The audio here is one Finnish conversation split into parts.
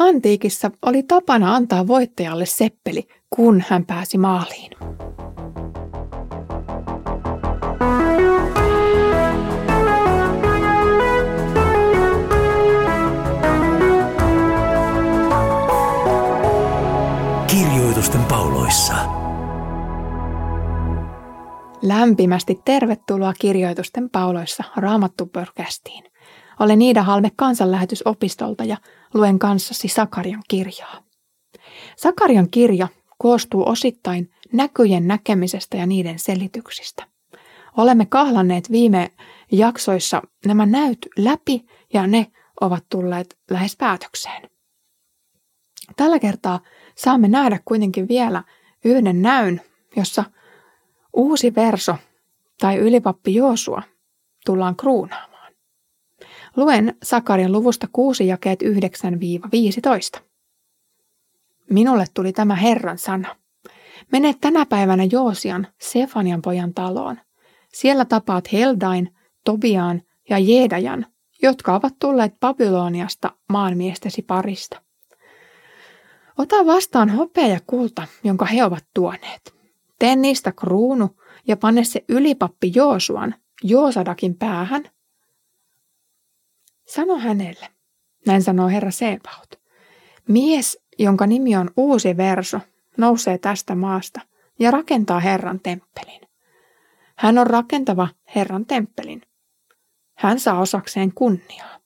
Antiikissa oli tapana antaa voittajalle seppeli, kun hän pääsi maaliin. Kirjoitusten pauloissa. Lämpimästi tervetuloa Kirjoitusten pauloissa Raamattu Olen Niida Halme kansanlähetysopistolta ja luen kanssasi Sakarian kirjaa. Sakarian kirja koostuu osittain näkyjen näkemisestä ja niiden selityksistä. Olemme kahlanneet viime jaksoissa nämä näyt läpi ja ne ovat tulleet lähes päätökseen. Tällä kertaa saamme nähdä kuitenkin vielä yhden näyn, jossa uusi verso tai ylipappi Joosua tullaan kruunaamaan. Luen Sakarian luvusta 6 jakeet 9-15. Minulle tuli tämä Herran sana. Mene tänä päivänä Joosian, Sefanian pojan taloon. Siellä tapaat Heldain, Tobiaan ja Jeedajan, jotka ovat tulleet Babyloniasta maanmiestesi parista. Ota vastaan hopea ja kulta, jonka he ovat tuoneet. Tee niistä kruunu ja pane se ylipappi Joosuan, Joosadakin päähän Sano hänelle, näin sanoo herra Sebaot. Mies, jonka nimi on uusi verso, nousee tästä maasta ja rakentaa Herran temppelin. Hän on rakentava Herran temppelin. Hän saa osakseen kunniaa.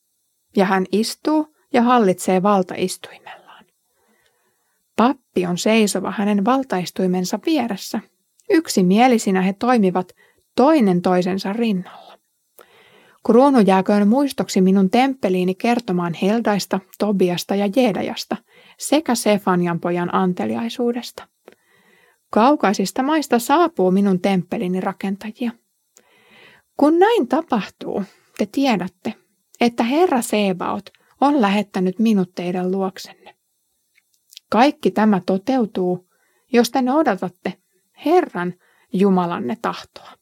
Ja hän istuu ja hallitsee valtaistuimellaan. Pappi on seisova hänen valtaistuimensa vieressä. Yksimielisinä he toimivat toinen toisensa rinnalla. Kruunu jääköön muistoksi minun temppeliini kertomaan Heldaista, Tobiasta ja Jeedajasta sekä Sefanian pojan anteliaisuudesta. Kaukaisista maista saapuu minun temppelini rakentajia. Kun näin tapahtuu, te tiedätte, että Herra Sebaot on lähettänyt minut teidän luoksenne. Kaikki tämä toteutuu, jos te noudatatte Herran Jumalanne tahtoa.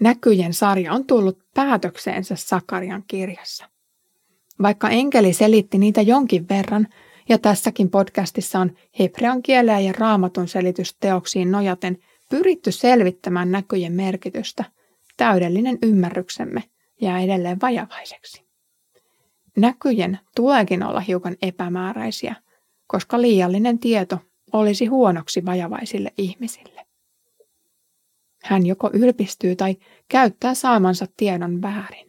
Näkyjen sarja on tullut päätökseensä Sakarian kirjassa. Vaikka enkeli selitti niitä jonkin verran, ja tässäkin podcastissa on hebrean kieleä ja raamatun selitysteoksiin nojaten pyritty selvittämään näkyjen merkitystä, täydellinen ymmärryksemme jää edelleen vajavaiseksi. Näkyjen tuleekin olla hiukan epämääräisiä, koska liiallinen tieto olisi huonoksi vajavaisille ihmisille. Hän joko ylpistyy tai käyttää saamansa tiedon väärin,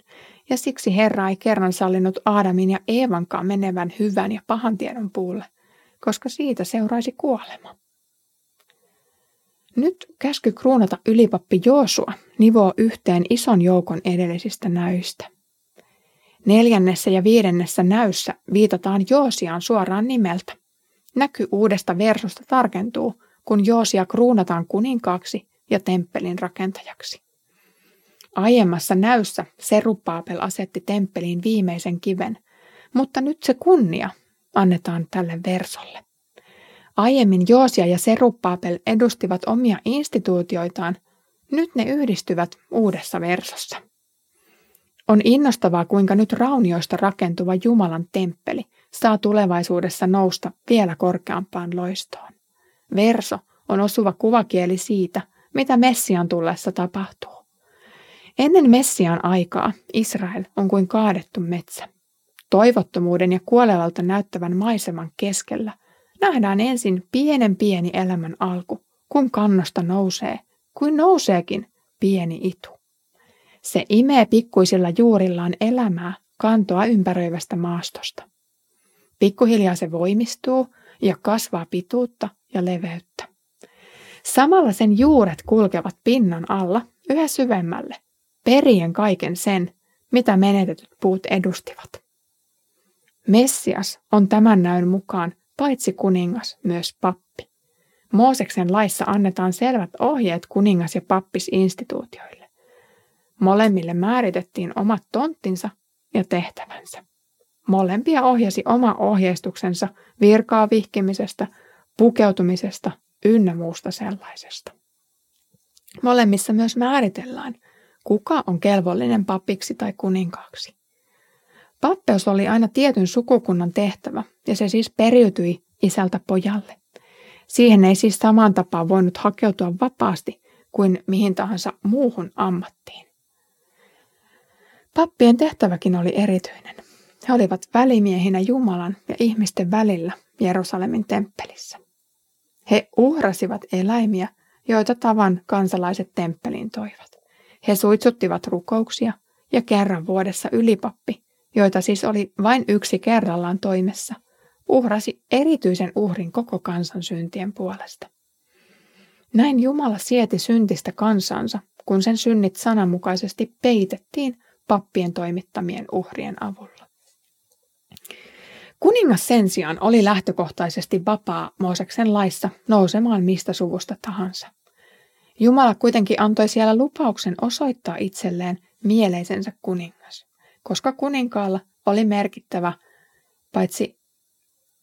ja siksi Herra ei kerran sallinut Aadamin ja Eevankaan menevän hyvän ja pahan tiedon puulle, koska siitä seuraisi kuolema. Nyt käsky kruunata ylipappi Joosua nivoo yhteen ison joukon edellisistä näyistä. Neljännessä ja viidennessä näyssä viitataan Joosiaan suoraan nimeltä. Näky uudesta versosta tarkentuu, kun Joosia kruunataan kuninkaaksi ja temppelin rakentajaksi. Aiemmassa näyssä Serupaapel asetti temppeliin viimeisen kiven, mutta nyt se kunnia annetaan tälle versolle. Aiemmin Joosia ja Serupaapel edustivat omia instituutioitaan, nyt ne yhdistyvät uudessa versossa. On innostavaa, kuinka nyt raunioista rakentuva Jumalan temppeli saa tulevaisuudessa nousta vielä korkeampaan loistoon. Verso on osuva kuvakieli siitä, mitä Messian tullessa tapahtuu. Ennen Messian aikaa Israel on kuin kaadettu metsä. Toivottomuuden ja kuolevalta näyttävän maiseman keskellä nähdään ensin pienen pieni elämän alku, kun kannosta nousee, kuin nouseekin pieni itu. Se imee pikkuisilla juurillaan elämää kantoa ympäröivästä maastosta. Pikkuhiljaa se voimistuu ja kasvaa pituutta ja leveyttä. Samalla sen juuret kulkevat pinnan alla yhä syvemmälle, perien kaiken sen, mitä menetetyt puut edustivat. Messias on tämän näyn mukaan paitsi kuningas, myös pappi. Mooseksen laissa annetaan selvät ohjeet kuningas- ja pappisinstituutioille. Molemmille määritettiin omat tonttinsa ja tehtävänsä. Molempia ohjasi oma ohjeistuksensa virkaa vihkimisestä, pukeutumisesta ynnä muusta sellaisesta. Molemmissa myös määritellään, kuka on kelvollinen papiksi tai kuninkaaksi. Pappeus oli aina tietyn sukukunnan tehtävä ja se siis periytyi isältä pojalle. Siihen ei siis samaan tapaan voinut hakeutua vapaasti kuin mihin tahansa muuhun ammattiin. Pappien tehtäväkin oli erityinen. He olivat välimiehinä Jumalan ja ihmisten välillä Jerusalemin temppelissä. He uhrasivat eläimiä, joita tavan kansalaiset temppeliin toivat. He suitsuttivat rukouksia ja kerran vuodessa ylipappi, joita siis oli vain yksi kerrallaan toimessa, uhrasi erityisen uhrin koko kansan syntien puolesta. Näin Jumala sieti syntistä kansansa, kun sen synnit sananmukaisesti peitettiin pappien toimittamien uhrien avulla. Kuningas sen sijaan oli lähtökohtaisesti vapaa Mooseksen laissa nousemaan mistä suvusta tahansa. Jumala kuitenkin antoi siellä lupauksen osoittaa itselleen mieleisensä kuningas, koska kuninkaalla oli merkittävä paitsi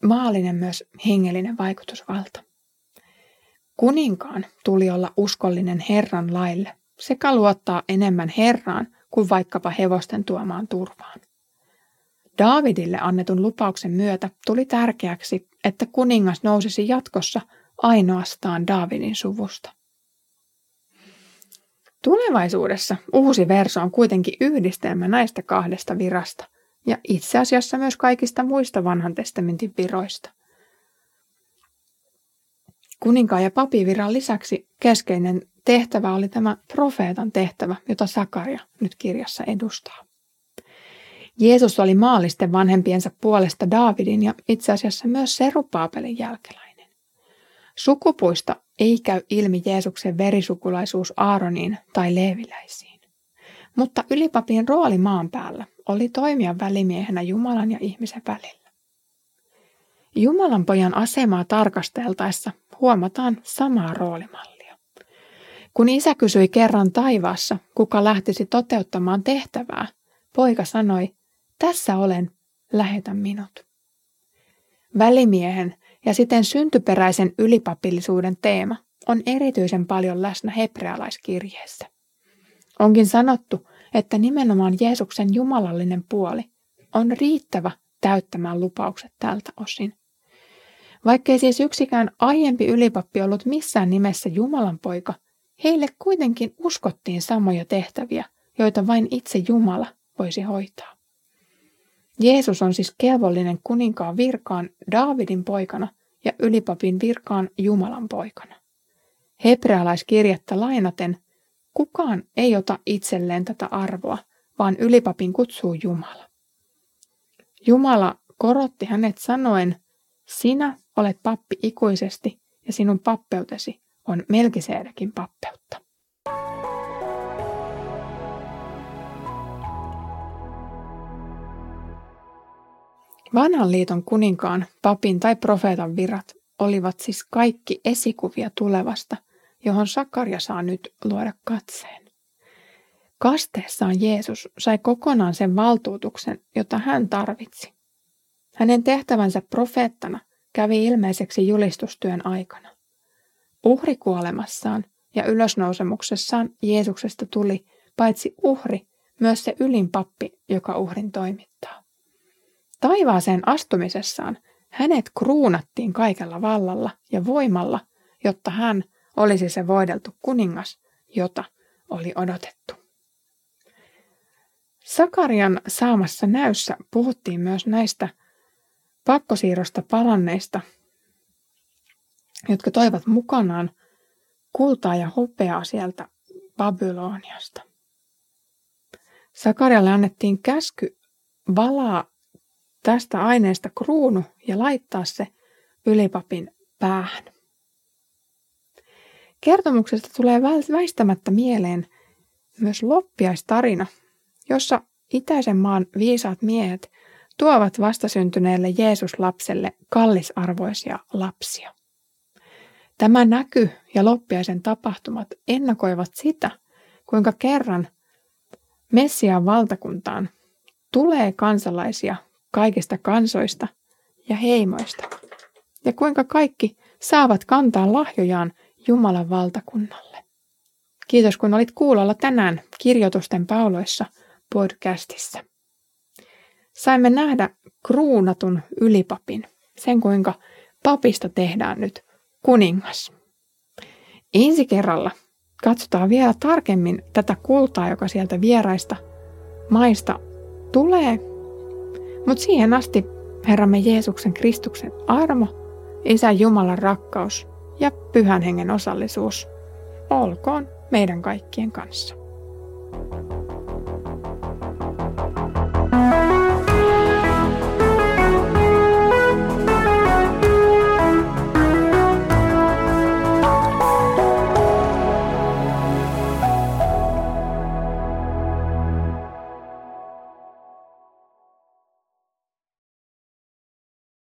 maallinen myös hengellinen vaikutusvalta. Kuninkaan tuli olla uskollinen Herran laille sekä luottaa enemmän Herraan kuin vaikkapa hevosten tuomaan turvaan. Daavidille annetun lupauksen myötä tuli tärkeäksi, että kuningas nousisi jatkossa ainoastaan Daavidin suvusta. Tulevaisuudessa uusi verso on kuitenkin yhdistelmä näistä kahdesta virasta ja itse asiassa myös kaikista muista vanhan testamentin viroista. Kuninkaan ja papiviran lisäksi keskeinen tehtävä oli tämä profeetan tehtävä, jota Sakaria nyt kirjassa edustaa. Jeesus oli maallisten vanhempiensa puolesta Daavidin ja itse asiassa myös Serupaapelin jälkeläinen. Sukupuista ei käy ilmi Jeesuksen verisukulaisuus Aaroniin tai leeviläisiin. Mutta ylipapien rooli maan päällä oli toimia välimiehenä Jumalan ja ihmisen välillä. Jumalan pojan asemaa tarkasteltaessa huomataan samaa roolimallia. Kun isä kysyi kerran taivaassa, kuka lähtisi toteuttamaan tehtävää, poika sanoi, tässä olen, lähetä minut. Välimiehen ja siten syntyperäisen ylipapillisuuden teema on erityisen paljon läsnä hebrealaiskirjeessä. Onkin sanottu, että nimenomaan Jeesuksen jumalallinen puoli on riittävä täyttämään lupaukset tältä osin. Vaikkei siis yksikään aiempi ylipappi ollut missään nimessä Jumalan poika, heille kuitenkin uskottiin samoja tehtäviä, joita vain itse Jumala voisi hoitaa. Jeesus on siis kelvollinen kuninkaan virkaan Daavidin poikana ja ylipapin virkaan Jumalan poikana. Hebrealaiskirjettä lainaten, kukaan ei ota itselleen tätä arvoa, vaan ylipapin kutsuu Jumala. Jumala korotti hänet sanoen, sinä olet pappi ikuisesti ja sinun pappeutesi on Melkiseedekin pappeutta. Vanhan liiton kuninkaan, papin tai profeetan virat olivat siis kaikki esikuvia tulevasta, johon Sakaria saa nyt luoda katseen. Kasteessaan Jeesus sai kokonaan sen valtuutuksen, jota hän tarvitsi. Hänen tehtävänsä profeettana kävi ilmeiseksi julistustyön aikana. Uhrikuolemassaan ja ylösnousemuksessaan Jeesuksesta tuli paitsi uhri, myös se ylin pappi, joka uhrin toimittaa. Taivaaseen astumisessaan hänet kruunattiin kaikella vallalla ja voimalla, jotta hän olisi se voideltu kuningas, jota oli odotettu. Sakarian saamassa näyssä puhuttiin myös näistä pakkosiirrosta palanneista, jotka toivat mukanaan kultaa ja hopeaa sieltä Babyloniasta. Sakarialle annettiin käsky valaa tästä aineesta kruunu ja laittaa se ylipapin päähän. Kertomuksesta tulee väistämättä mieleen myös loppiaistarina, jossa itäisen maan viisaat miehet tuovat vastasyntyneelle Jeesuslapselle kallisarvoisia lapsia. Tämä näky ja loppiaisen tapahtumat ennakoivat sitä, kuinka kerran Messiaan valtakuntaan tulee kansalaisia kaikista kansoista ja heimoista, ja kuinka kaikki saavat kantaa lahjojaan Jumalan valtakunnalle. Kiitos kun olit kuulolla tänään kirjoitusten pauloissa podcastissa. saimme nähdä kruunatun ylipapin, sen kuinka papista tehdään nyt kuningas. Ensi kerralla katsotaan vielä tarkemmin tätä kultaa, joka sieltä vieraista maista tulee. Mutta siihen asti Herramme Jeesuksen Kristuksen armo, Isän Jumalan rakkaus ja Pyhän Hengen osallisuus olkoon meidän kaikkien kanssa.